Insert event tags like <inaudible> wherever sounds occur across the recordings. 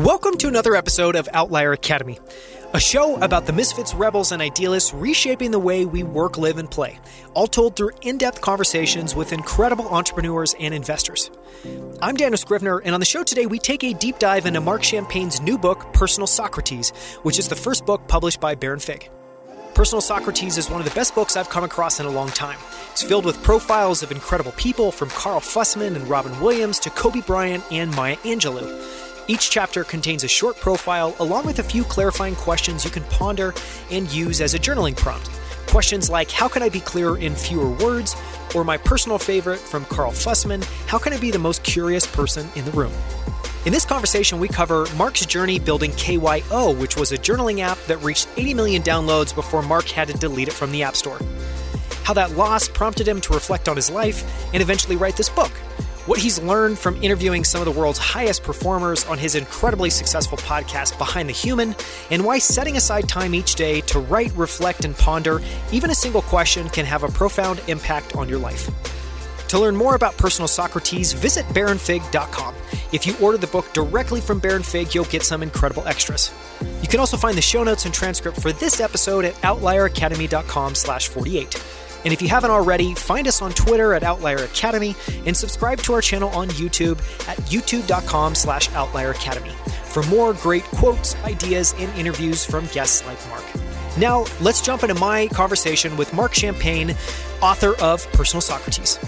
Welcome to another episode of Outlier Academy, a show about the misfits, rebels, and idealists reshaping the way we work, live, and play, all told through in depth conversations with incredible entrepreneurs and investors. I'm Daniel Scrivner, and on the show today, we take a deep dive into Marc Champagne's new book, Personal Socrates, which is the first book published by Baron Fig. Personal Socrates is one of the best books I've come across in a long time. It's filled with profiles of incredible people from Cal Fussman and Robin Williams to Kobe Bryant and Maya Angelou. Each chapter contains a short profile along with a few clarifying questions you can ponder and use as a journaling prompt. Questions like How can I be clearer in fewer words? Or my personal favorite from Cal Fussman How can I be the most curious person in the room? In this conversation, we cover Marc's journey building KYO, which was a journaling app that reached 80 million downloads before Marc had to delete it from the App Store. How that loss prompted him to reflect on his life and eventually write this book. What he's learned from interviewing some of the world's highest performers on his incredibly successful podcast, Behind the Human, and why setting aside time each day to write, reflect, and ponder even a single question can have a profound impact on your life. To learn more about Personal Socrates, visit baronfig.com. If you order the book directly from Baron Fig, you'll get some incredible extras. You can also find the show notes and transcript for this episode at outlieracademy.com slash 48. And if you haven't already, find us on Twitter at Outlier Academy and subscribe to our channel on YouTube at youtube.com slash Outlier Academy for more great quotes, ideas, and interviews from guests like Marc. Now, let's jump into my conversation with Marc Champagne, author of Personal Socrates.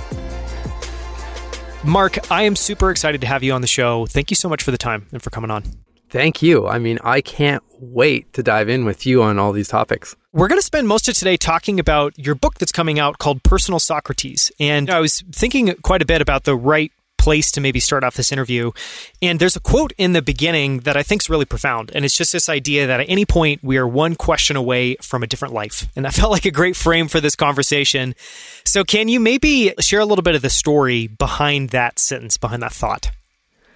Marc, I am super excited to have you on the show. Thank you so much for the time and for coming on. Thank you. I mean, I can't wait to dive in with you on all these topics. We're going to spend most of today talking about your book that's coming out called Personal Socrates. And I was thinking quite a bit about the right place to maybe start off this interview. And there's a quote in the beginning that I think is really profound. And it's just this idea that at any point we are one question away from a different life. And that <laughs> felt like a great frame for this conversation. So, can you maybe share a little bit of the story behind that sentence, behind that thought?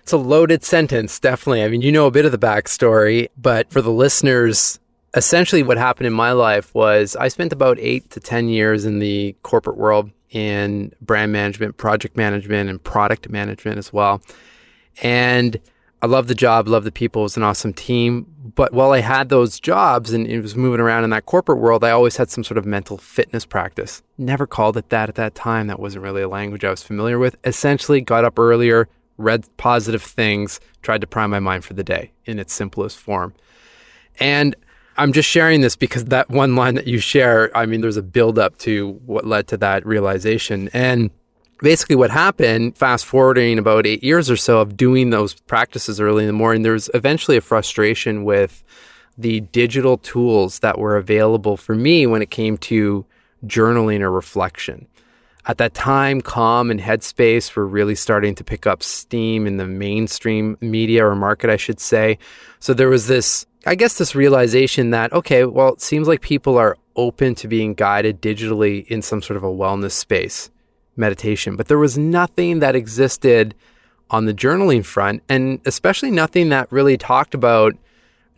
It's a loaded sentence, definitely. I mean, you know a bit of the backstory, but for the listeners, essentially what happened in my life was I spent about eight to 10 years in the corporate world in brand management, project management, and product management as well. And I love the job, love the people. It was an awesome team. But while I had those jobs and it was moving around in that corporate world, I always had some sort of mental fitness practice. Never called it that at that time. That wasn't really a language I was familiar with. Essentially, got up earlier, read positive things, tried to prime my mind for the day in its simplest form. And I'm just sharing this because that one line that you share, I mean, there's a buildup to what led to that realization. And basically, what happened, fast forwarding about eight years or so of doing those practices early in the morning, there was eventually a frustration with the digital tools that were available for me when it came to journaling or reflection. At that time, Calm and Headspace were really starting to pick up steam in the mainstream media or market, I should say. So there was this I guess this realization that, okay, well, it seems like people are open to being guided digitally in some sort of a wellness space, meditation, but there was nothing that existed on the journaling front, and especially nothing that really talked about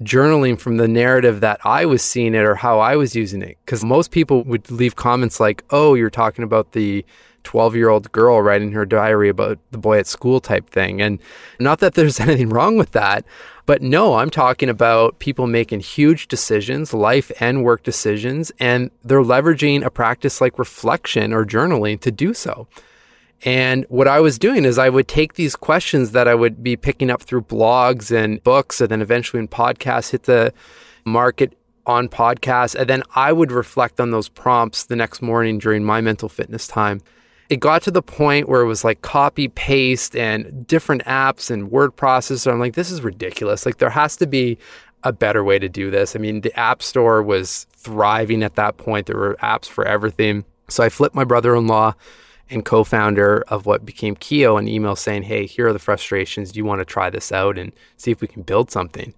journaling from the narrative that I was seeing it or how I was using it. Because most people would leave comments like, oh, you're talking about the 12 year old girl writing her diary about the boy at school type thing. And not that there's <laughs> anything wrong with that, but no, I'm talking about people making huge decisions, life and work decisions, and they're leveraging a practice like reflection or journaling to do so. And what I was doing is I would take these questions that I would be picking up through blogs and books, and then eventually in podcasts, hit the market on podcasts, and then I would reflect on those prompts the next morning during my mental fitness time it got to the point where it was like copy paste and different apps and word processor. I'm like, this is ridiculous. Like there has to be a better way to do this. I mean, the app store was thriving at that point. There were apps for everything. So I flipped my brother-in-law and co-founder of what became KYO an email saying, "Hey, here are the frustrations. Do you want to try this out and see if we can build something?"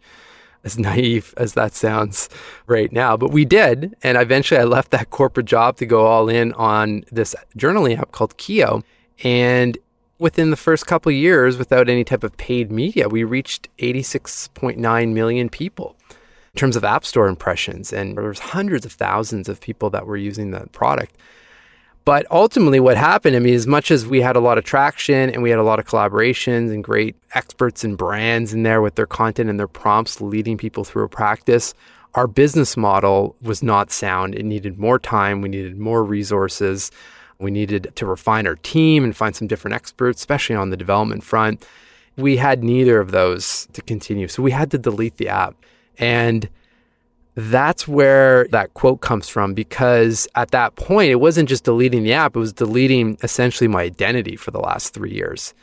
as naive as that sounds right now. But we did. And eventually I left that corporate job to go all in on this journaling app called KYO. And within the first couple years, without any type of paid media, we reached 86.9 million people in terms of App Store impressions. And there was hundreds of thousands of people that were using the product. But ultimately, what happened, I mean, as much as we had a lot of traction and we had a lot of collaborations and great experts and brands in there with their content and their prompts leading people through a practice, our business model was not sound. It needed more time, we needed more resources, we needed to refine our team and find some different experts, especially on the development front. We had neither of those to continue. So we had to delete the app. And that's where that quote comes from because at that point, it wasn't just deleting the app, it was deleting essentially my identity for the last three years.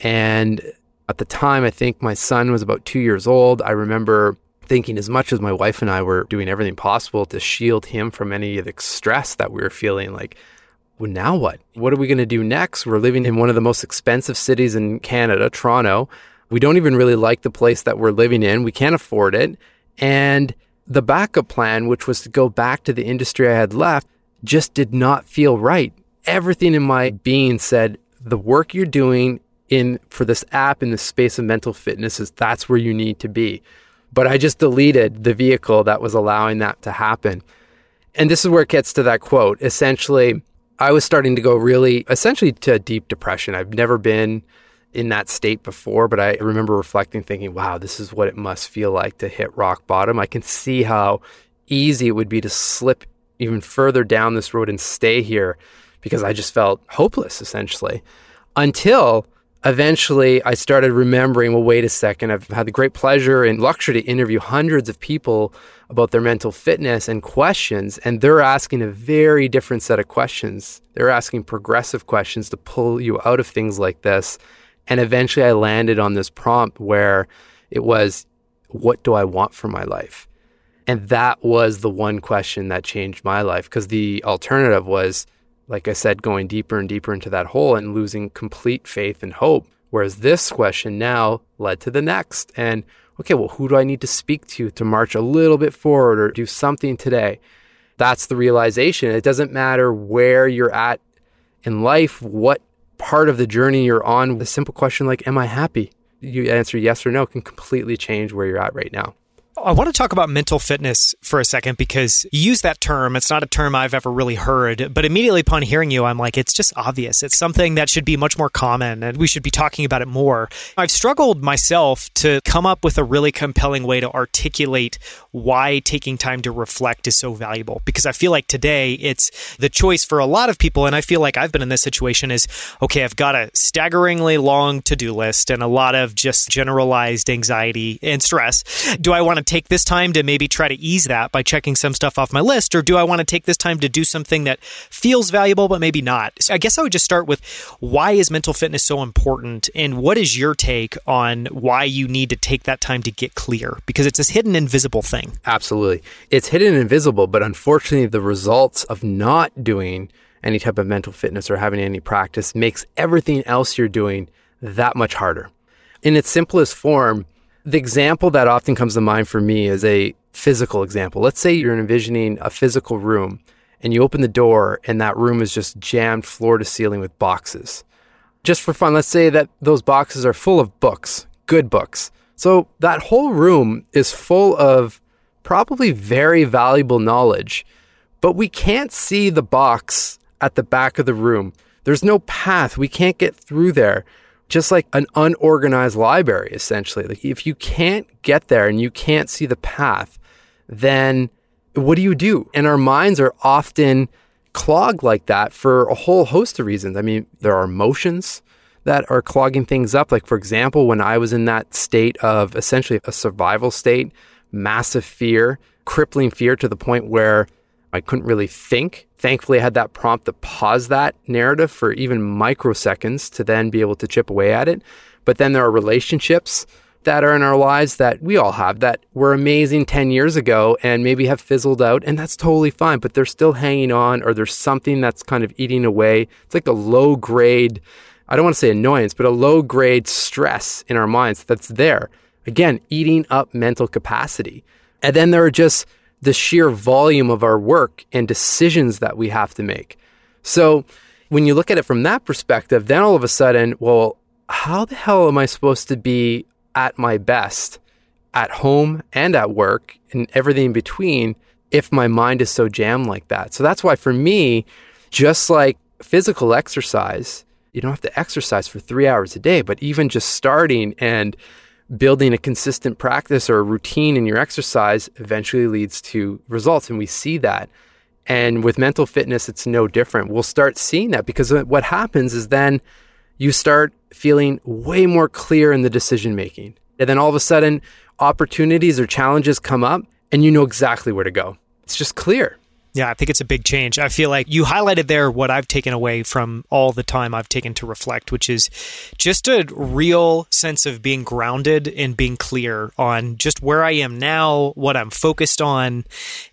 And at the time, I think my son was about two years old. I remember thinking, as much as my wife and I were doing everything possible to shield him from any of the stress that we were feeling, like, well, now what? What are we going to do next? We're living in one of the most expensive cities in Canada, Toronto. We don't even really like the place that we're living in. We can't afford it. And the backup plan, which was to go back to the industry I had left, just did not feel right. Everything in my being said, the work you're doing in for this app in the space of mental fitness is that's where you need to be. But I just deleted the vehicle that was allowing that to happen. And this is where it gets to that quote. Essentially, I was starting to go really essentially to a deep depression. I've never been in that state before, but I remember reflecting, thinking, wow, this is what it must feel like to hit rock bottom. I can see how easy it would be to slip even further down this road and stay here because I just felt hopeless essentially until eventually I started remembering, well, wait a second, I've had the great pleasure and luxury to interview hundreds of people about their mental fitness and questions, and they're asking a very different set of questions. They're asking progressive questions to pull you out of things like this and eventually I landed on this prompt where it was, what do I want for my life? And that was the one question that changed my life because the alternative was, like I said, going deeper and deeper into that hole and losing complete faith and hope. Whereas this question now led to the next. And okay, well, who do I need to speak to to march a little bit forward or do something today? That's the realization. It doesn't matter where you're at in life, what part of the journey you're on, the simple question like, Am I happy? You answer yes or no can completely change where you're at right now. I want to talk about mental fitness for a second because you use that term. It's not a term I've ever really heard, but immediately upon hearing you, I'm like, it's just obvious. It's something that should be much more common and we should be talking about it more. I've struggled myself to come up with a really compelling way to articulate why taking time to reflect is so valuable because I feel like today it's the choice for a lot of people. And I feel like I've been in this situation is okay, I've got a staggeringly long to do list and a lot of just generalized anxiety and stress. Do I want to take this time to maybe try to ease that by checking some stuff off my list? Or do I want to take this time to do something that feels valuable, but maybe not? So I guess I would just start with why is mental fitness so important? And what is your take on why you need to take that time to get clear? Because it's this hidden, invisible thing. Absolutely. It's hidden and invisible, but unfortunately, the results of not doing any type of mental fitness or having any practice makes everything else you're doing that much harder. In its simplest form, the example that often comes to mind for me is a physical example. Let's say you're envisioning a physical room and you open the door and that room is just jammed floor to ceiling with boxes. Just for fun, let's say that those boxes are full of books, good books. So that whole room is full of probably very valuable knowledge, but we can't see the box at the back of the room. There's no path. We can't get through there just like an unorganized library, essentially. Like if you can't get there and you can't see the path, then what do you do? And our minds are often clogged like that for a whole host of reasons. I mean, there are emotions that are clogging things up. Like, for example, when I was in that state of essentially a survival state, massive fear, crippling fear to the point where I couldn't really think. Thankfully, I had that prompt to pause that narrative for even microseconds to then be able to chip away at it. But then there are relationships that are in our lives that we all have that were amazing 10 years ago and maybe have fizzled out, and that's totally fine, but they're still hanging on, or there's something that's kind of eating away. It's like a low grade, I don't want to say annoyance, but a low grade stress in our minds that's there. Again, eating up mental capacity. And then there are just the sheer volume of our work and decisions that we have to make. So when you look at it from that perspective, then all of a sudden, well, how the hell am I supposed to be at my best at home and at work and everything in between if my mind is so jammed like that? So that's why for me, Just like physical exercise, you don't have to exercise for three hours a day, but even just starting and building a consistent practice or a routine in your exercise eventually leads to results. And we see that. And with mental fitness, it's no different. We'll start seeing that because what happens is then you start feeling way more clear in the decision making. And then all of a sudden, opportunities or challenges come up and you know exactly where to go. It's just clear. Yeah, I think it's a big change. I feel like you highlighted there what I've taken away from all the time I've taken to reflect, which is just a real sense of being grounded and being clear on just where I am now, what I'm focused on.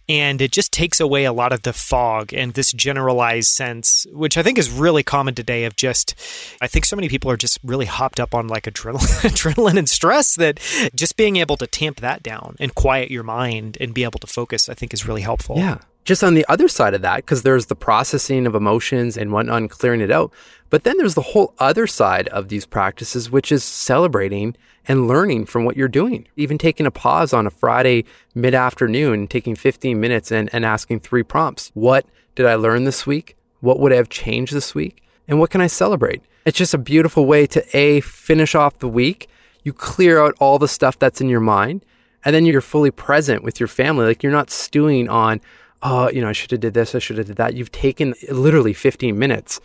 And it just takes away a lot of the fog and this generalized sense, which I think is really common today of just, I think so many people are just really hopped up on like adrenaline, <laughs> adrenaline and stress that just being able to tamp that down and quiet your mind and be able to focus, I think is really helpful. Yeah just on the other side of that, because there's the processing of emotions and whatnot and clearing it out. But then there's the whole other side of these practices, which is celebrating and learning from what you're doing. Even taking a pause on a Friday mid afternoon, taking 15 minutes and, and asking three prompts. What did I learn this week? What would I have changed this week? And what can I celebrate? It's just a beautiful way to A, finish off the week. You clear out all the stuff that's in your mind, and then you're fully present with your family. Like you're not stewing on, oh, you know, I should have did this, I should have did that. You've taken literally 15 minutes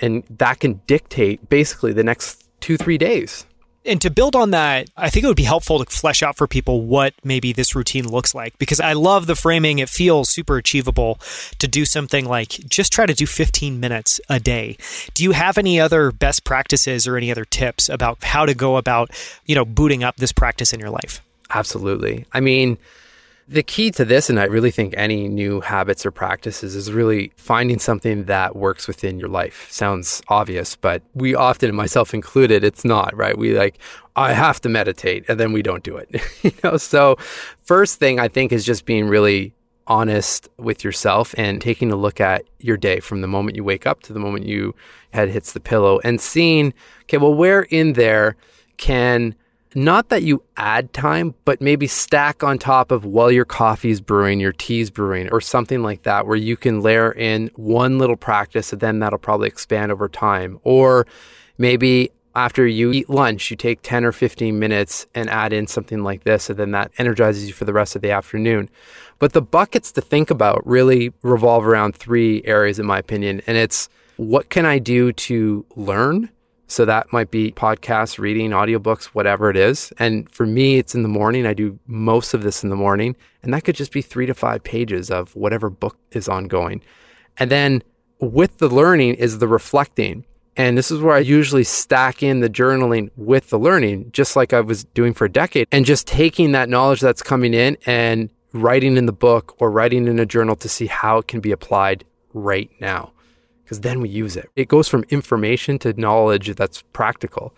and that can dictate basically the next two, three days. And to build on that, I think it would be helpful to flesh out for people what maybe this routine looks like because I love the framing. It feels super achievable to do something like just try to do 15 minutes a day. Do you have any other best practices or any other tips about how to go about, you know, booting up this practice in your life? Absolutely. I mean, the key to this, and I really think any new habits or practices, is really finding something that works within your life. Sounds obvious, but we often, myself included, it's not, right? We like, I have to meditate, and then we don't do it. <laughs> you know, so first thing I think is just being really honest with yourself and taking a look at your day from the moment you wake up to the moment you head hits the pillow and seeing, okay, well, where in there can not that you add time, but maybe stack on top of while your coffee's brewing, your tea's brewing, or something like that, where you can layer in one little practice and then that'll probably expand over time. Or maybe after you eat lunch, you take 10 or 15 minutes and add in something like this, and then that energizes you for the rest of the afternoon. But the buckets to think about really revolve around three areas, in my opinion. And it's what can I do to learn? So that might be podcasts, reading, audiobooks, whatever it is. And for me, it's in the morning. I do most of this in the morning. And that could just be three to five pages of whatever book is ongoing. And then with the learning is the reflecting. And this is where I usually stack in the journaling with the learning, just like I was doing for a decade, and just taking that knowledge that's coming in and writing in the book or writing in a journal to see how it can be applied right now because then we use it. It goes from information to knowledge that's practical.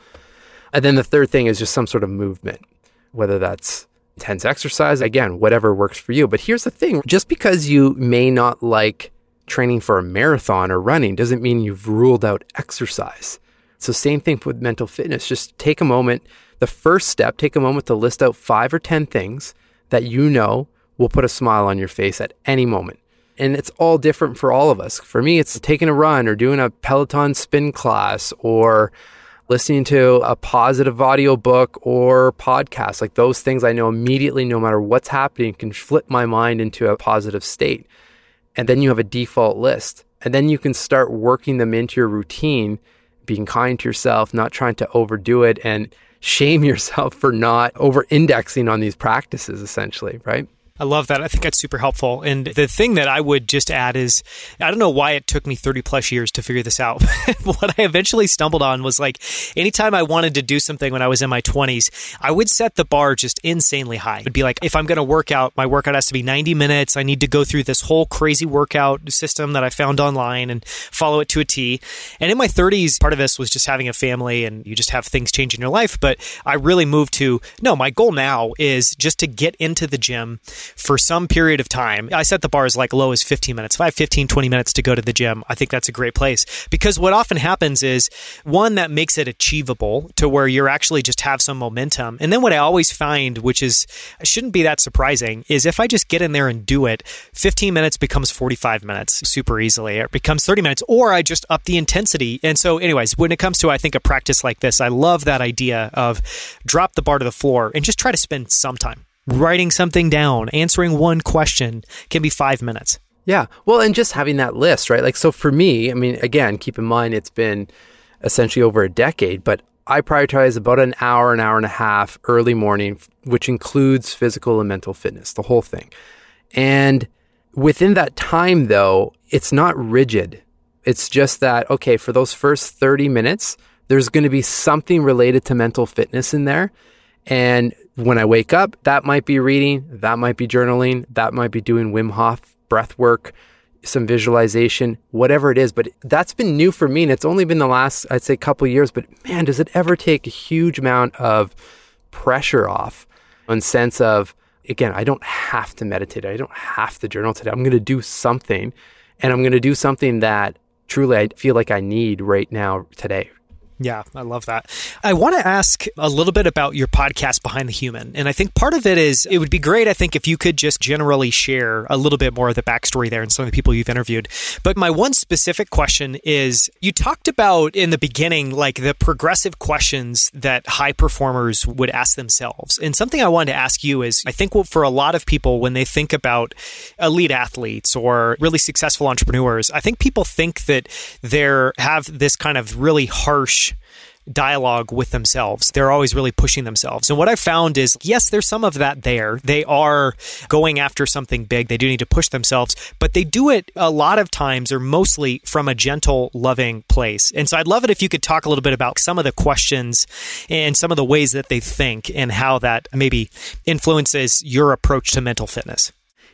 And then the third thing is just some sort of movement, whether that's intense exercise, again, whatever works for you. But here's the thing just because you may not like training for a marathon or running doesn't mean you've ruled out exercise. So, same thing with mental fitness. Just take a moment. The first step, take a moment to list out five or 10 things that you know will put a smile on your face at any moment and it's all different for all of us. For me, it's taking a run or doing a Peloton spin class or listening to a positive audio book or podcast. Like those things I know immediately, no matter what's happening, can flip my mind into a positive state. And then you have a default list. And then you can start working them into your routine, being kind to yourself, not trying to overdo it and shame <laughs> yourself for not over indexing on these practices, essentially, right? I love that. I think that's super helpful. And the thing that I would just add is I don't know why it took me 30 plus years to figure this out. <laughs> what I eventually stumbled on was like anytime I wanted to do something when I was in my 20s, I would set the bar just insanely high. It'd be like, if I'm going to work out, my workout has to be 90 minutes. I need to go through this whole crazy workout system that I found online and follow it to a T. And in my 30s, part of this was just having a family and you just have things change in your life. But I really moved to no, my goal now is just to get into the gym for some period of time. I set the bar as like low as 15 minutes. If I have 15, 20 minutes to go to the gym, I think that's a great place because what often happens is one that makes it achievable to where you're actually just have some momentum. And then what I always find, which is shouldn't be that surprising, is if I just get in there and do it, 15 minutes becomes 45 minutes super easily. It becomes 30 minutes, or I just up the intensity. And so, anyways, when it comes to, I think, a practice like this, I love that idea of drop the bar to the floor and just try to spend some time writing something down, answering one question can be five minutes. Yeah. Well, and just having that list, right? Like, so for me, I mean, again, keep in mind it's been essentially over a decade, but I prioritize about an hour, an hour and a half early morning, which includes physical and mental fitness, the whole thing. And within that time, though, it's not rigid. It's just that, okay, for those first 30 minutes, there's going to be something related to mental fitness in there. And when I wake up, that might be reading, that might be journaling, that might be doing Wim Hof breath work, some visualization, whatever it is. But that's been new for me. And it's only been the last, I'd say, couple years. But man, does it ever take a huge amount of pressure off and sense of, again, I don't have to meditate. I don't have to journal today. I'm going to do something. And I'm going to do something that truly I feel like I need right now today, yeah, I love that. I want to ask a little bit about your podcast, Behind the Human. And I think part of it is it would be great, I think, if you could just generally share a little bit more of the backstory there and some of the people you've interviewed. But my one specific question is you talked about in the beginning, like the progressive questions that high performers would ask themselves. And something I wanted to ask you is I think for a lot of people, when they think about elite athletes or really successful entrepreneurs, I think people think that they have this kind of really harsh dialogue with themselves. They're always really pushing themselves. And what I found is, yes, there's some of that there. They are going after something big. They do need to push themselves, but they do it a lot of times or mostly from a gentle, loving place. And so I'd love it if you could talk a little bit about some of the questions and some of the ways that they think and how that maybe influences your approach to mental fitness.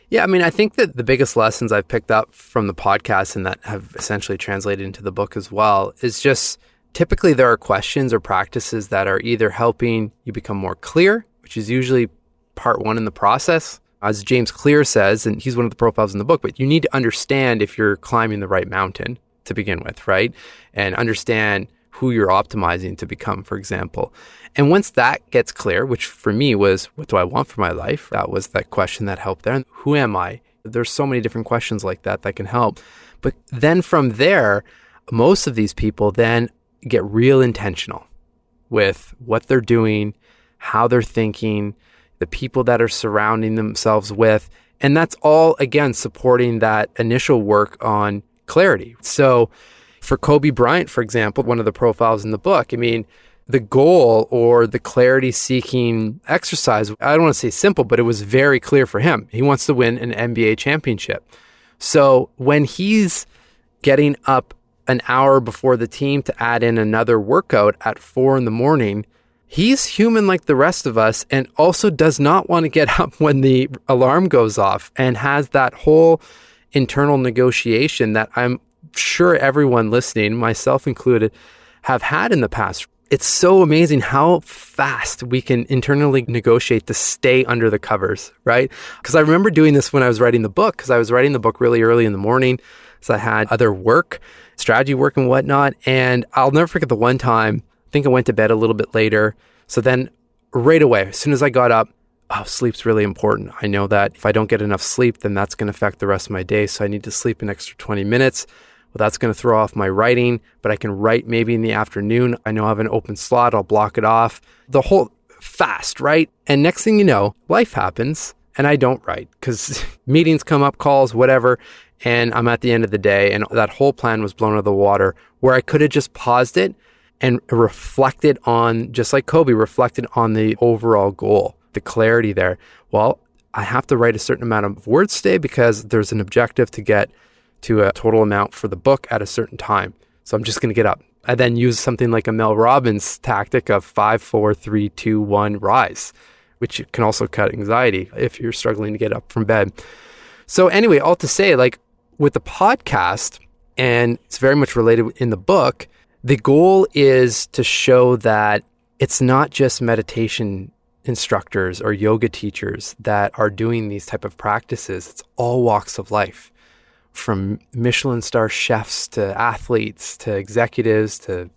Yeah, I mean, I think that the biggest lessons I've picked up from the podcast and that have essentially translated into the book as well is just Typically, there are questions or practices that are either helping you become more clear, which is usually part one in the process. As James Clear says, and he's one of the profiles in the book, but you need to understand if you're climbing the right mountain to begin with, right? And understand who you're optimizing to become, for example. And once that gets clear, which for me was, what do I want for my life? That was that question that helped there. who am I? There's so many different questions like that that can help. But then from there, most of these people then get real intentional with what they're doing, how they're thinking, the people that are surrounding themselves with. And that's all, again, supporting that initial work on clarity. So, for Kobe Bryant, for example, one of the profiles in the book, I mean, the goal or the clarity seeking exercise, I don't want to say simple, but it was very clear for him. He wants to win an NBA championship. So, when he's getting up an hour before the team to add in another workout at four in the morning. He's human like the rest of us and also does not want to get <laughs> up when the alarm goes off and has that whole internal negotiation that I'm sure everyone listening, myself included, have had in the past. It's so amazing how fast we can internally negotiate to stay under the covers, right? Because I remember doing this when I was writing the book, because I was writing the book really early in the morning. So I had other work strategy work and whatnot. And I'll never forget the one time, I think I went to bed a little bit later. So then right away, as soon as I got up, oh, sleep's really important. I know that if I don't get enough sleep, then that's going to affect the rest of my day. So I need to sleep an extra 20 minutes. Well, that's going to throw off my writing, but I can write maybe in the afternoon. I know I have an open slot. I'll block it off. The whole fast, right? And next thing you know, life happens and I don't write because <laughs> meetings come up, calls, whatever and I'm at the end of the day, and that whole plan was blown out of the water where I could have just paused it and reflected on, just like Kobe, reflected on the overall goal, the clarity there. Well, I have to write a certain amount of words today because there's an objective to get to a total amount for the book at a certain time. So I'm just going to get up. I then use something like a Mel Robbins tactic of five, four, three, two, one, rise, which can also cut anxiety if you're struggling to get up from bed. So anyway, all to say, like with the podcast, and it's very much related in the book, the goal is to show that it's not just meditation instructors or yoga teachers that are doing these type of practices. It's all walks of life, from Michelin star chefs to athletes to executives to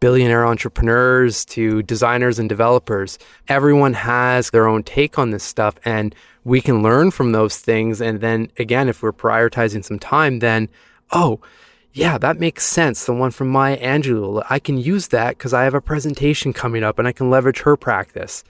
billionaire entrepreneurs to designers and developers. Everyone has their own take on this stuff and we can learn from those things. And then again, if we're prioritizing some time, then, oh, yeah, that makes sense. The one from Maya Angelou, I can use that because I have a presentation coming up and I can leverage her practice.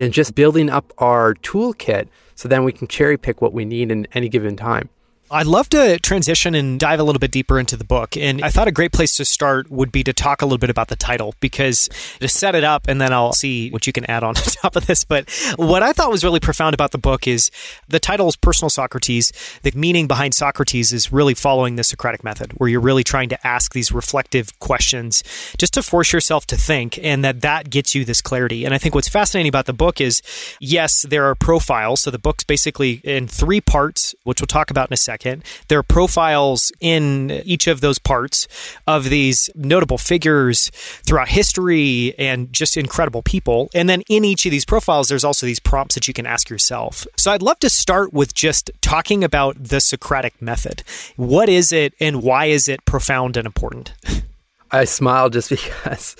And just building up our toolkit so then we can cherry pick what we need in any given time. I'd love to transition and dive a little bit deeper into the book. And I thought a great place to start would be to talk a little bit about the title because to set it up and then I'll see what you can add <laughs> on top of this. But what I thought was really profound about the book is the title is Personal Socrates. The meaning behind Socrates is really following the Socratic method, where you're really trying to ask these reflective questions just to force yourself to think and that that gets you this clarity. And I think what's fascinating about the book is yes, there are profiles. So the book's basically in three parts, which we'll talk about in a second second. There are profiles in each of those parts of these notable figures throughout history and just incredible people. And then in each of these profiles, there's also these prompts that you can ask yourself. So I'd love to start with just talking about the Socratic method. What is it and why is it profound and important? <laughs> I smile just because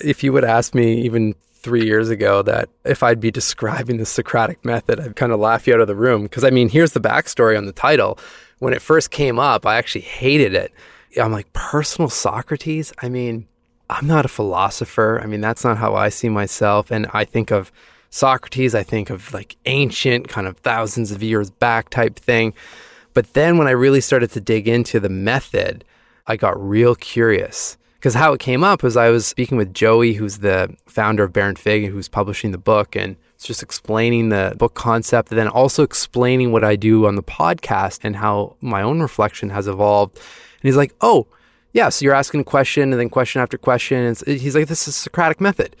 if you would ask me even three years ago that if I'd be describing the Socratic method, I'd kind of laugh you out of the room. Because I mean, here's the backstory on the title. When it first came up, I actually hated it. I'm like, personal Socrates? I mean, I'm not a philosopher. I mean, that's not how I see myself. And I think of Socrates, I think of like ancient, kind of thousands of years back type thing. But then when I really started to dig into the method, I got real curious. Because how it came up was I was speaking with Joey, who's the founder of Baron Fig, and who's publishing the book, and it's just explaining the book concept, and then also explaining what I do on the podcast and how my own reflection has evolved. And he's like, "Oh, yeah, so you're asking a question and then question after question." And he's like, "This is Socratic method."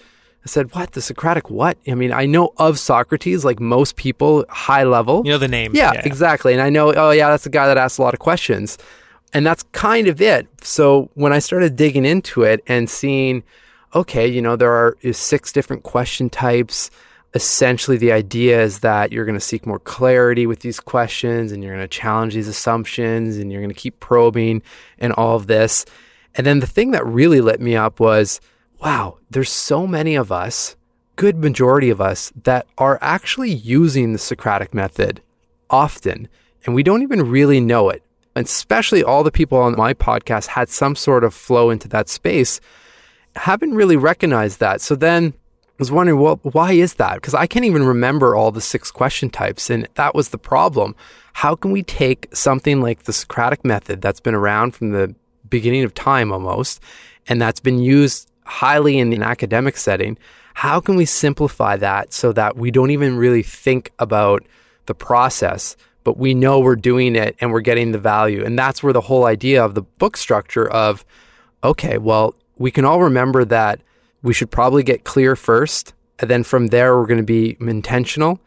I said, "What? The Socratic what?" I mean, I know of Socrates, like most people, high level. You know the name. Yeah, yeah, exactly. And I know, oh yeah, that's the guy that asks a lot of questions. And that's kind of it. So when I started digging into it and seeing, okay, you know, there are six different question types. Essentially, the idea is that you're going to seek more clarity with these questions and you're going to challenge these assumptions and you're going to keep probing and all of this. And then the thing that really lit me up was wow, there's so many of us, good majority of us, that are actually using the Socratic method often. And we don't even really know it especially all the people on my podcast had some sort of flow into that space, haven't really recognized that. So then I was wondering, well, why is that? Because I can't even remember all the six question types. And that was the problem. How can we take something like the Socratic method that's been around from the beginning of time almost, and that's been used highly in an academic setting? How can we simplify that so that we don't even really think about the process, but we know we're doing it and we're getting the value. And that's where the whole idea of the book structure of, okay, well, we can all remember that we should probably get clear first. And then from there, we're going to be intentional.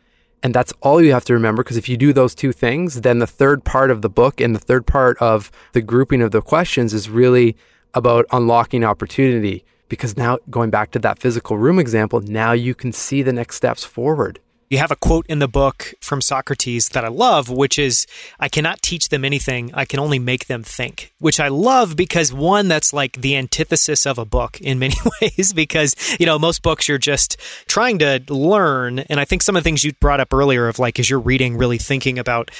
And that's all you have to remember. Because if you do those two things, then the third part of the book and the third part of the grouping of the questions is really about unlocking opportunity. Because now, going back to that physical room example, now you can see the next steps forward. You have a quote in the book from Socrates that I love, which is, I cannot teach them anything. I can only make them think, which I love because one, that's like the antithesis of a book in many <laughs> ways, because, you know, most books you're just trying to learn. And I think some of the things you brought up earlier of like, as you're reading, really thinking about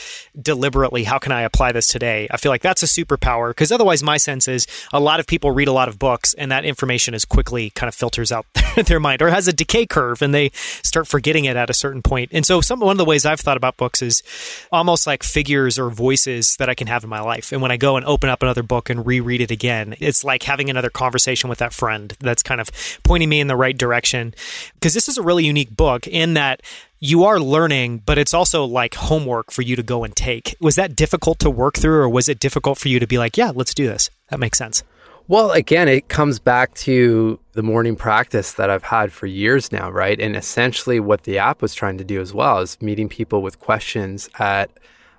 deliberately, how can I apply this today? I feel like that's a superpower because otherwise my sense is a lot of people read a lot of books and that information is quickly kind of filters out <laughs> their mind or has a decay curve and they start forgetting it at a certain certain point. And so some one of the ways I've thought about books is almost like figures or voices that I can have in my life. And when I go and open up another book and reread it again, it's like having another conversation with that friend that's kind of pointing me in the right direction. Because this is a really unique book in that you are learning, but it's also like homework for you to go and take. Was that difficult to work through, or was it difficult for you to be like, yeah, let's do this? That makes sense. Well, again, it comes back to the morning practice that I've had for years now, right? And essentially, what the app was trying to do as well is meeting people with questions at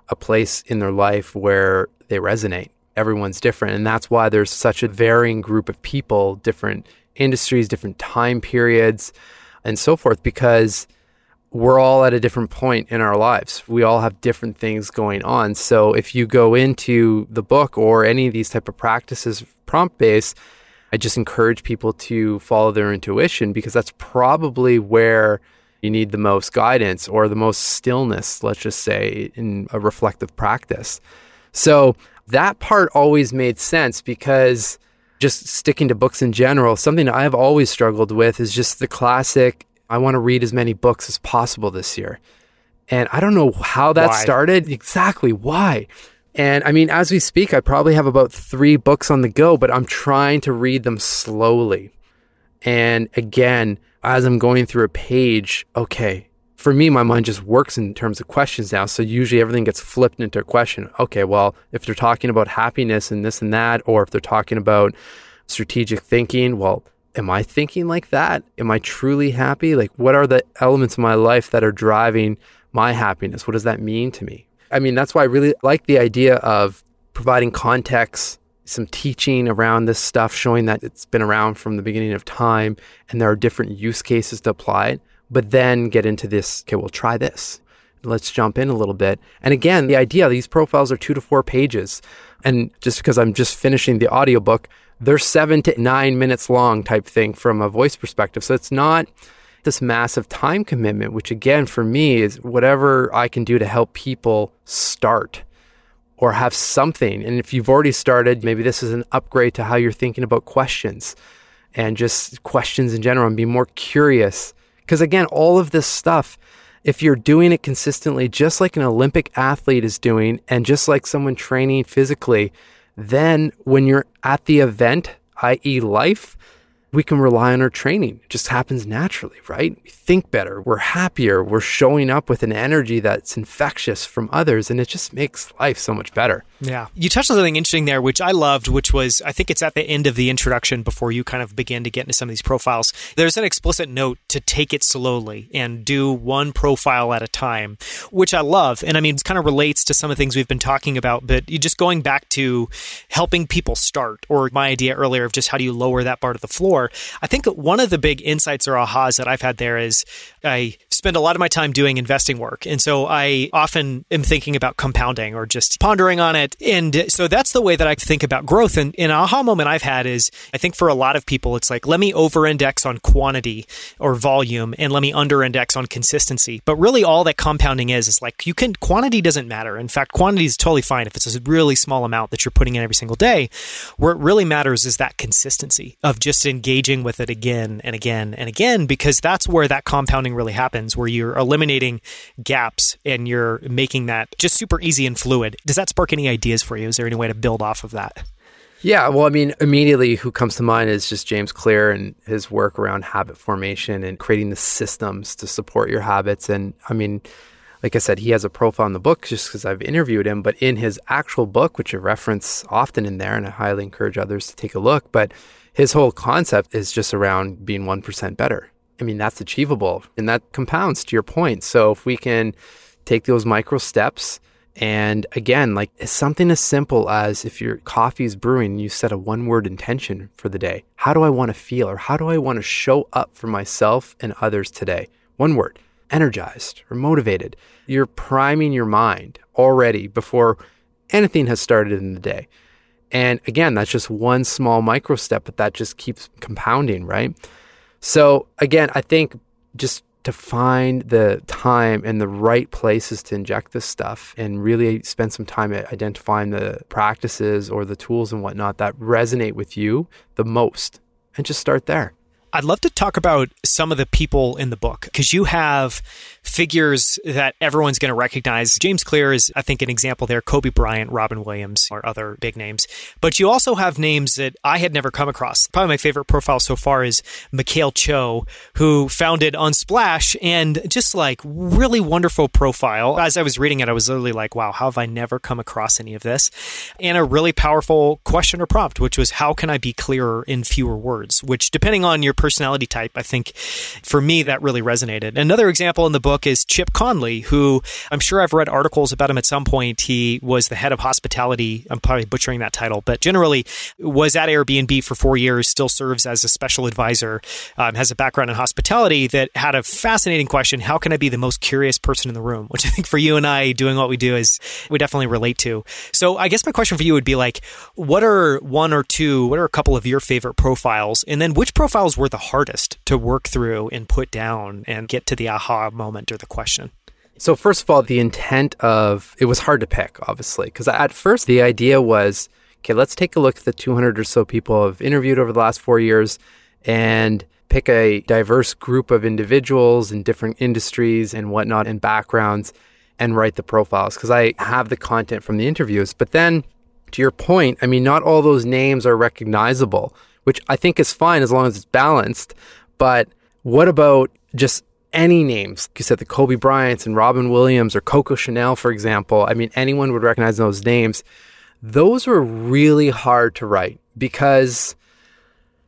a place in their life where they resonate. Everyone's different. And that's why there's such a varying group of people, different industries, different time periods, and so forth, because we're all at a different point in our lives. We all have different things going on. So if you go into the book or any of these type of practices prompt based, I just encourage people to follow their intuition because that's probably where you need the most guidance or the most stillness, let's just say, in a reflective practice. So that part always made sense because just sticking to books in general, something I've always struggled with is just the classic I want to read as many books as possible this year. And I don't know how that Why? started. Exactly. Why? And I mean, as we speak, I probably have about three books on the go, but I'm trying to read them slowly. And again, as I'm going through a page, okay, for me, my mind just works in terms of questions now. So usually everything gets flipped into a question. Okay, well, if they're talking about happiness and this and that, or if they're talking about strategic thinking, well, am I thinking like that? Am I truly happy? Like, what are the elements of my life that are driving my happiness? What does that mean to me? I mean, that's why I really like the idea of providing context, some teaching around this stuff, showing that it's been around from the beginning of time and there are different use cases to apply it, but then get into this, okay, we'll try this. Let's jump in a little bit. And again, the idea these profiles are two to four pages. And just because I'm just finishing the audiobook, they're seven to nine minutes long type thing from a voice perspective. So it's not this massive time commitment, which again, for me, is whatever I can do to help people start or have something. And if you've already started, maybe this is an upgrade to how you're thinking about questions and just questions in general and be more curious. Because again, all of this stuff, if you're doing it consistently, just like an Olympic athlete is doing, and just like someone training physically, then when you're at the event, i.e., life, we can rely on our training. It just happens naturally, right? We think better, we're happier, we're showing up with an energy that's infectious from others, and it just makes life so much better. Yeah. You touched on something interesting there, which I loved, which was I think it's at the end of the introduction before you kind of begin to get into some of these profiles. There's an explicit note to take it slowly and do one profile at a time, which I love. And I mean, it kind of relates to some of the things we've been talking about, but just going back to helping people start, or my idea earlier of just how do you lower that bar to the floor. I think one of the big insights or ahas that I've had there is I spend a lot of my time doing investing work. And so I often am thinking about compounding or just pondering on it. And so that's the way that I think about growth. And an aha moment I've had is I think for a lot of people, it's like, let me over index on quantity or volume and let me under index on consistency. But really, all that compounding is, is like you can, quantity doesn't matter. In fact, quantity is totally fine if it's a really small amount that you're putting in every single day. Where it really matters is that consistency of just engaging with it again and again and again, because that's where that compounding really happens where you're eliminating gaps and you're making that just super easy and fluid. Does that spark any ideas for you? Is there any way to build off of that? Yeah, well, I mean, immediately who comes to mind is just James Clear and his work around habit formation and creating the systems to support your habits. And I mean, like I said, he has a profile in the book just because I've interviewed him, but in his actual book, which I reference often in there, and I highly encourage others to take a look, but his whole concept is just around being 1% better. I mean, that's achievable and that compounds to your point. So if we can take those micro steps, and again, like something as simple as if your coffee is brewing, you set a one word intention for the day. How do I want to feel or how do I want to show up for myself and others today? One word energized or motivated. You're priming your mind already before anything has started in the day. And again, that's just one small micro step, but that just keeps compounding, right? So again, I think just to find the time and the right places to inject this stuff and really spend some time identifying the practices or the tools and whatnot that resonate with you the most and just start there. I'd love to talk about some of the people in the book because you have figures that everyone's going to recognize. James Clear is, I think, an example there. Kobe Bryant, Robin Williams, or other big names. But you also have names that I had never come across. Probably my favorite profile so far is Mikael Cho, who founded Unsplash, and just like really wonderful profile. As I was reading it, I was literally like, wow, how have I never come across any of this? And a really powerful question or prompt, which was, how can I be clearer in fewer words? Which, depending on your personality type. I think for me, that really resonated. Another example in the book is Chip Conley, who I'm sure I've read articles about him at some point. He was the head of hospitality. I'm probably butchering that title, but generally was at Airbnb for four years, still serves as a special advisor, um, has a background in hospitality that had a fascinating question. How can I be the most curious person in the room? Which I think for you and I doing what we do is we definitely relate to. So I guess my question for you would be like, what are one or two, what are a couple of your favorite profiles? And then which profiles were the hardest to work through and put down and get to the aha moment or the question? So, first of all, the intent of it was hard to pick, obviously, because at first the idea was okay, let's take a look at the 200 or so people I've interviewed over the last four years and pick a diverse group of individuals in different industries and whatnot and backgrounds and write the profiles because I have the content from the interviews. But then, to your point, I mean, not all those names are recognizable, which I think is fine as long as it's balanced. But what about just any names. You said the Kobe Bryants and Robin Williams or Coco Chanel, for example. I mean, anyone would recognize those names. Those were really hard to write because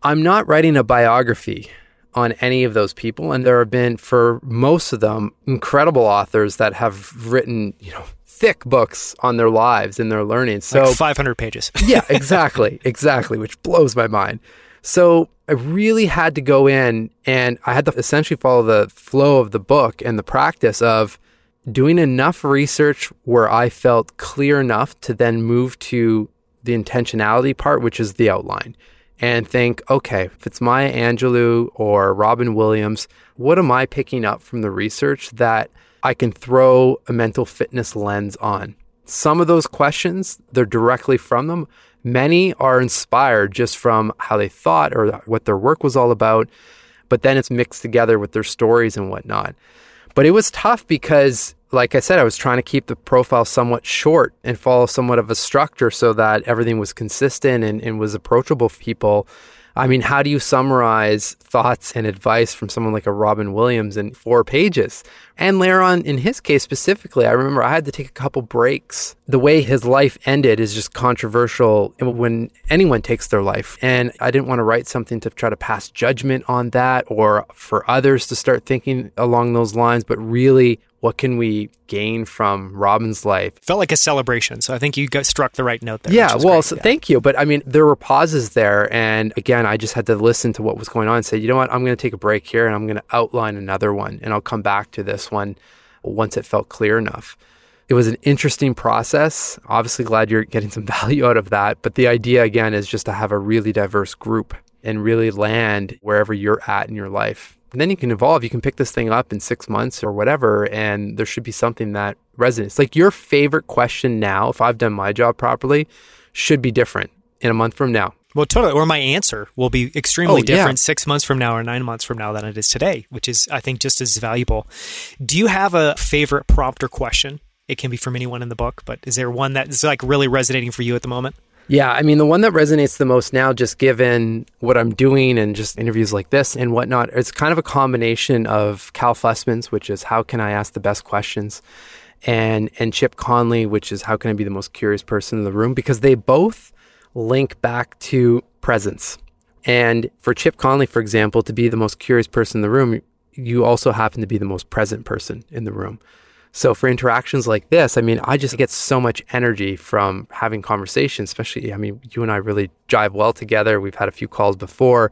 I'm not writing a biography on any of those people. And there have been, for most of them, incredible authors that have written, you know, thick books on their lives and their learning. So <laughs> like 500 pages. <laughs> yeah, exactly. Exactly. Which blows my mind. So I really had to go in and I had to essentially follow the flow of the book and the practice of doing enough research where I felt clear enough to then move to the intentionality part, which is the outline, and think, okay, if it's Maya Angelou or Robin Williams, what am I picking up from the research that I can throw a mental fitness lens on? Some of those questions, they're directly from them. Many are inspired just from how they thought or what their work was all about, but then it's mixed together with their stories and whatnot. But it was tough because, like I said, I was trying to keep the profile somewhat short and follow somewhat of a structure so that everything was consistent and, and was approachable for people. I mean, how do you summarize thoughts and advice from someone like a Robin Williams in four pages? And later on, in his case specifically, I remember I had to take a couple breaks. The way his life ended is just controversial when anyone takes their life. And I didn't want to write something to try to pass judgment on that or for others to start thinking along those lines, but really what can we gain from Robin's life? Felt like a celebration. So I think you got struck the right note there. Yeah, well, so yeah. thank you. But I mean, there were pauses there. And again, I just had to listen to what was going on and say, you know what, I'm going to take a break here and I'm going to outline another one and I'll come back to this one once it felt clear enough. It was an interesting process. Obviously, glad you're getting some <laughs> value out of that. But the idea, again, is just to have a really diverse group and really land wherever you're at in your life and then you can evolve. You can pick this thing up in six months or whatever, and there should be something that resonates. Like your favorite question now, if I've done my job properly, should be different in a month from now. Well, totally. Or my answer will be extremely oh, different yeah. six months from now or nine months from now than it is today, which is, I think, just as valuable. Do you have a favorite prompt or question? It can be from anyone in the book, but is there one that is like really resonating for you at the moment? Yeah, I mean, the one that resonates the most now, just given what I'm doing and just interviews like this and whatnot, it's kind of a combination of Cal Fussman's, which is how can I ask the best questions, and and Chip Conley, which is how can I be the most curious person in the room, because they both link back to presence. And for Chip Conley, for example, to be the most curious person in the room, you also happen to be the most present person in the room. So for interactions like this, I mean, I just get so much energy from having conversations, especially, I mean, you and I really jive well together. We've had a few calls before.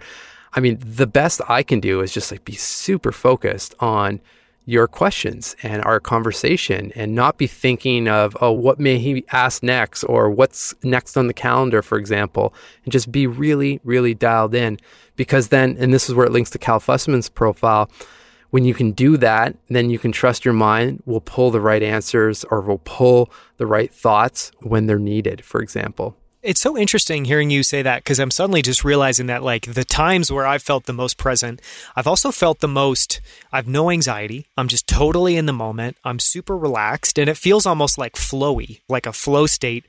I mean, the best I can do is just like be super focused on your questions and our conversation and not be thinking of, oh, what may he ask next or what's next on the calendar, for example, and just be really, really dialed in. Because then, and this is where it links to Cal Fussman's profile, when you can do that, then you can trust your mind will pull the right answers or will pull the right thoughts when they're needed, for example. It's so interesting hearing you say that because I'm suddenly just realizing that, like, the times where I've felt the most present, I've also felt the most, I've no anxiety. I'm just totally in the moment. I'm super relaxed and it feels almost like flowy, like a flow state,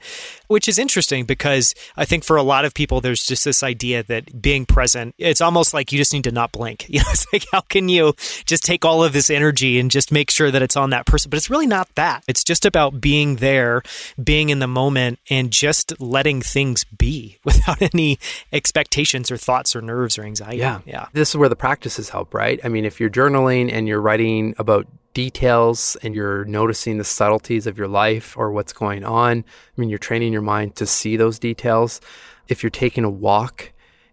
which is interesting because I think for a lot of people, there's just this idea that being present, it's almost like you just need to not blink. <laughs> You know, it's like, how can you just take all of this energy and just make sure that it's on that person? But it's really not that. It's just about being there, being in the moment, and just letting things be <laughs> without any expectations or thoughts or nerves or anxiety. Yeah. Yeah. This is where the practices help, right? I mean, if you're journaling and you're writing about details and you're noticing the subtleties of your life or what's going on. I mean, you're training your mind to see those details. If you're taking a walk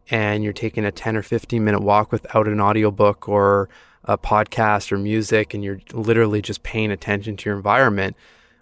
and you're taking a 10 or 15 minute walk without an audiobook or a podcast or music and you're literally just paying attention to your environment,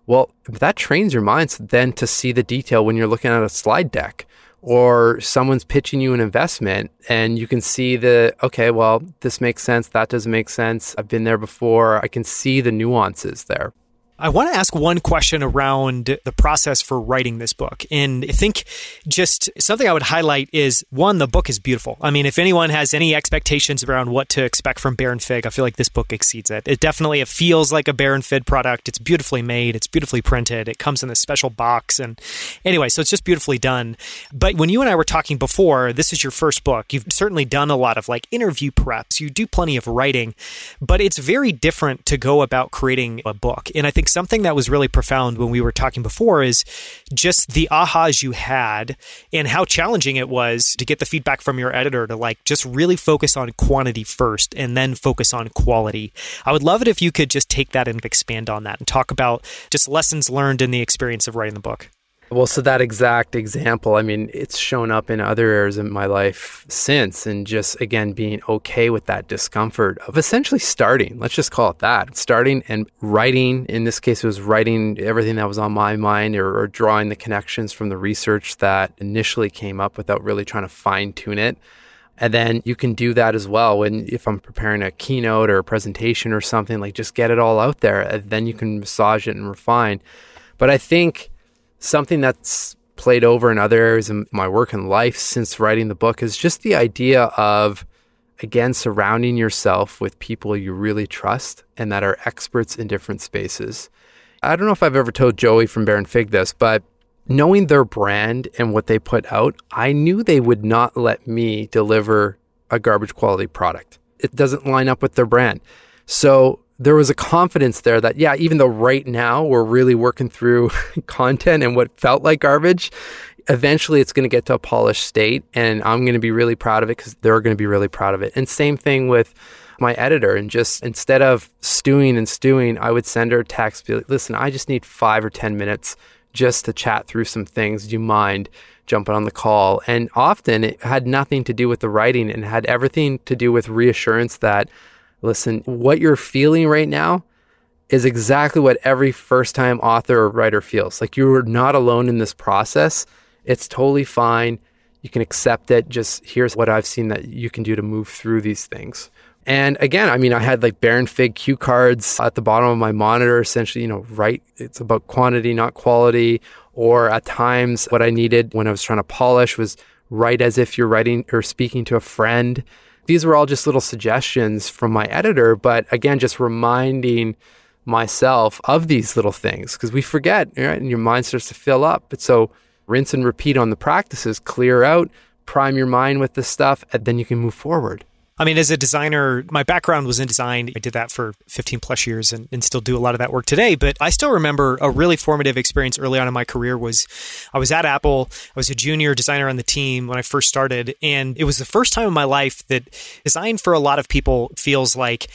well, that trains your mind then to see the detail when you're looking at a slide deck or someone's pitching you an investment and you can see the okay well this makes sense that doesn't make sense i've been there before i can see the nuances there I want to ask one question around the process for writing this book. And I think just something I would highlight is one, the book is beautiful. I mean, if anyone has any expectations around what to expect from Baron Fig, I feel like this book exceeds it. It definitely it feels like a Baron Fig product. It's beautifully made, it's beautifully printed, it comes in this special box. And anyway, so it's just beautifully done. But when you and I were talking before, this is your first book. You've certainly done a lot of like interview preps, you do plenty of writing, but it's very different to go about creating a book. And I think think something that was really profound when we were talking before is just the ahas you had and how challenging it was to get the feedback from your editor to like just really focus on quantity first and then focus on quality. I would love it if you could just take that and expand on that and talk about just lessons learned in the experience of writing the book. Well, so that exact example, I mean, it's shown up in other areas of my life since, and just again being okay with that discomfort of essentially starting. Let's just call it that starting and writing. In this case, it was writing everything that was on my mind or, or drawing the connections from the research that initially came up without really trying to fine tune it. And then you can do that as well when if I'm preparing a keynote or a presentation or something, like just get it all out there. And then you can massage it and refine. But I think something that's played over in other areas of my work and life since writing the book is just the idea of again surrounding yourself with people you really trust and that are experts in different spaces. I don't know if I've ever told Joey from Baron Fig this, but knowing their brand and what they put out, I knew they would not let me deliver a garbage quality product. It doesn't line up with their brand. So there was a confidence there that, yeah, even though right now we're really working through <laughs> content and what felt like garbage, eventually it's going to get to a polished state and I'm going to be really proud of it because they're going to be really proud of it. And same thing with my editor and just instead of stewing and stewing, I would send her a text, be like, listen, I just need five or 10 minutes just to chat through some things. Do you mind jumping on the call? And often it had nothing to do with the writing and had everything to do with reassurance that listen, what you're feeling right now is exactly what every first time author or writer feels. Like you're not alone in this process. It's totally fine. You can accept it. Just here's what I've seen that you can do to move through these things. And again, I mean, I had like Baron Fig cue cards at the bottom of my monitor, essentially, you know, right. It's about quantity, not quality. Or at times, what I needed when I was trying to polish was write as if you're writing or speaking to a friend these were all just little suggestions from my editor, but again, just reminding myself of these little things because we forget, right? And your mind starts to fill up. But so rinse and repeat on the practices, clear out, prime your mind with this stuff, and then you can move forward. I mean, as a designer, my background was in design. I did that for 15 plus years and, and, still do a lot of that work today. But I still remember a really formative experience early on in my career was I was at Apple. I was a junior designer on the team when I first started. And it was the first time in my life that design for a lot of people feels like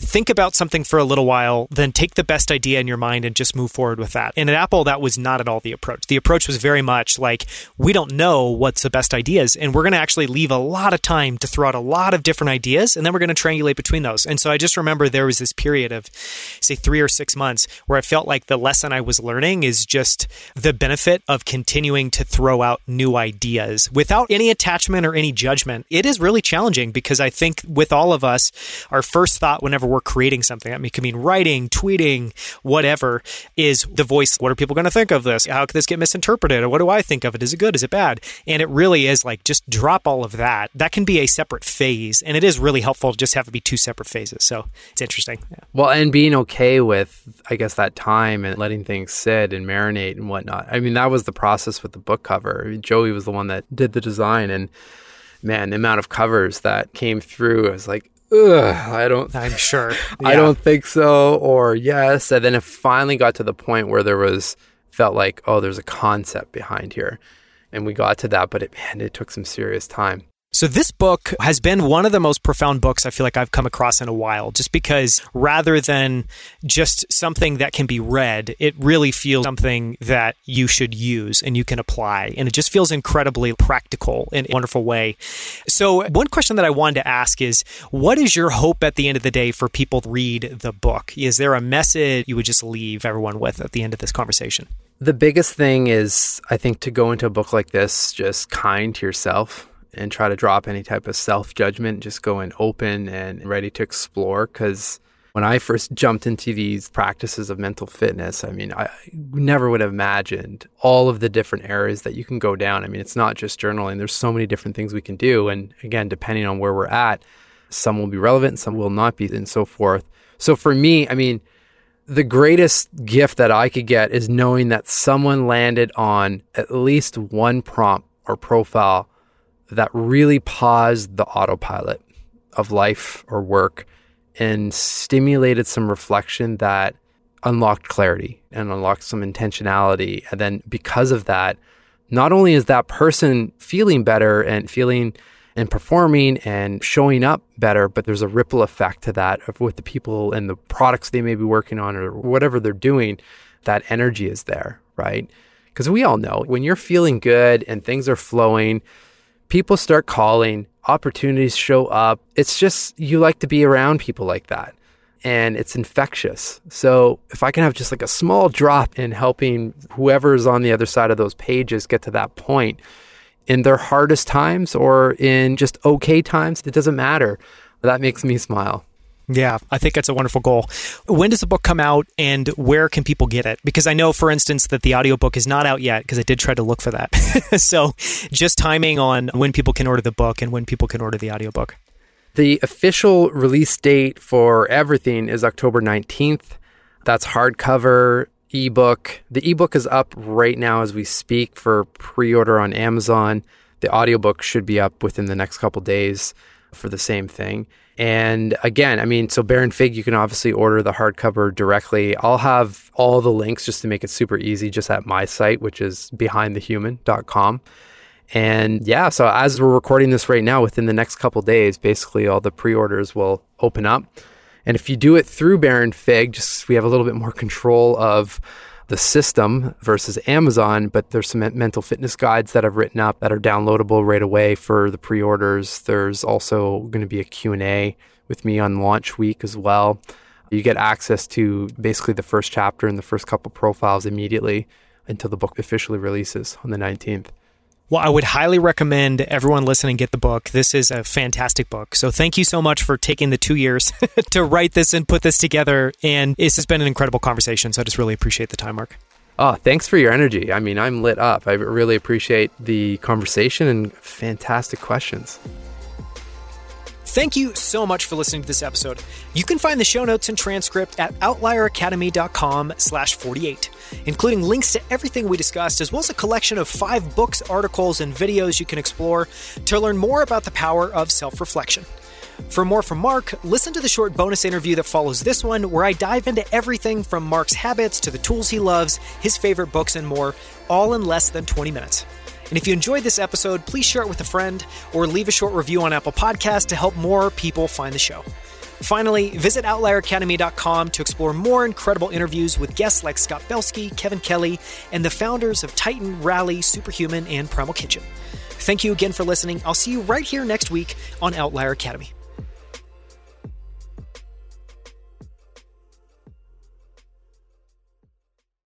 think about something for a little while, then take the best idea in your mind and just move forward with that. And at Apple, that was not at all the approach. The approach was very much like, we don't know what's the best ideas, and we're going to actually leave a lot of time to throw out a lot of different ideas, and then we're going to triangulate between those. And so I just remember there was this period of, say, three or six months where I felt like the lesson I was learning is just the benefit of continuing to throw out new ideas without any attachment or any judgment. It is really challenging because I think with all of us, our first thought whenever we're creating something. I mean, it could mean writing, tweeting, whatever, is the voice. What are people going to think of this? How could this get misinterpreted? What do I think of it? Is it good? Is it bad? And it really is like just drop all of that. That can be a separate phase. And it is really helpful to just have it be two separate phases. So it's interesting. Yeah. Well, and being okay with, I guess, that time and letting things sit and marinate and whatnot. I mean, that was the process with the book cover. Joey was the one that did the design. And man, the amount of covers that came through, I was like, Ugh, I don't. <laughs> I'm sure. <laughs> Yeah. I don't think so, or yes. And then it finally got to the point where there was felt like, oh, there's a concept behind here, and we got to that. But it man, it took some serious time. So, this book has been one of the most profound books I feel like I've come across in a while, just because rather than just something that can be read, it really feels something that you should use and you can apply. And it just feels incredibly practical in a wonderful way. So, one question that I wanted to ask is what is your hope at the end of the day for people to read the book? Is there a message you would just leave everyone with at the end of this conversation? The biggest thing is, I think, to go into a book like this just kind to yourself and try to drop any type of self judgment, just go in open and ready to explore. Because when I first jumped into these practices of mental fitness, I mean, I never would have imagined all of the different areas that you can go down. I mean, it's not just journaling, there's so many different things we can do. And again, depending on where we're at, some will be relevant, some will not be, and so forth. So for me, I mean, the greatest gift that I could get is knowing that someone landed on at least one prompt or profile that really paused the autopilot of life or work and stimulated some reflection that unlocked clarity and unlocked some intentionality. And then because of that, not only is that person feeling better and feeling and performing and showing up better, but there's a ripple effect to that of with the people and the products they may be working on or whatever they're doing, that energy is there, right? Because we all know when you're feeling good and things are flowing, people start calling, opportunities show up. It's just you like to be around people like that. And it's infectious. So, if I can have just like a small drop in helping whoever's on the other side of those pages get to that point in their hardest times or in just okay times, it doesn't matter. That makes me smile. Yeah, I think that's a wonderful goal. When does the book come out and where can people get it? Because I know, for instance, that the audiobook is not out yet because I did try to look for that. <laughs> so just timing on when people can order the book and when people can order the audiobook. The official release date for everything is October 19th. That's hardcover, ebook. The ebook is up right now as we speak for pre order on Amazon. The audiobook should be up within the next couple days for the same thing. And again, I mean, so Baron Fig, you can obviously order the hardcover directly. I'll have all the links just to make it super easy just at my site, which is behindthehuman.com. And yeah, so as we're recording this right now, within the next couple days, basically all the pre orders will open up. And if you do it through Baron Fig, just we have a little bit more control of the system versus Amazon, but there's some mental fitness guides that I've written up that are downloadable right away for the pre-orders. There's also going to be a Q&A with me on launch week as well. You get access to basically the first chapter and the first couple profiles immediately until the book officially releases on the 19th. Well, I would highly recommend everyone listening get the book. This is a fantastic book. So thank you so much for taking the two years <laughs> to write this and put this together. And this has been an incredible conversation. So I just really appreciate the time, Marc. Oh, thanks for your energy. I mean, I'm lit up. I really appreciate the conversation and fantastic questions. Thank you so much for listening to this episode. You can find the show notes and transcript at outlieracademy.com slash 48, including links to everything we discussed, as well as a collection of five books, articles, and videos you can explore to learn more about the power of self-reflection. For more from Marc, listen to the short bonus interview that follows this one, where I dive into everything from Marc's habits to the tools he loves, his favorite books, and more, all in less than 20 minutes. And if you enjoyed this episode, please share it with a friend or leave a short review on Apple Podcast to help more people find the show. Finally, visit OutlierAcademy.com to explore more incredible interviews with guests like Scott Belsky, Kevin Kelly, and the founders of Titan, Rally, Superhuman, and Primal Kitchen. Thank you again for listening. I'll see you right here next week on Outlier Academy.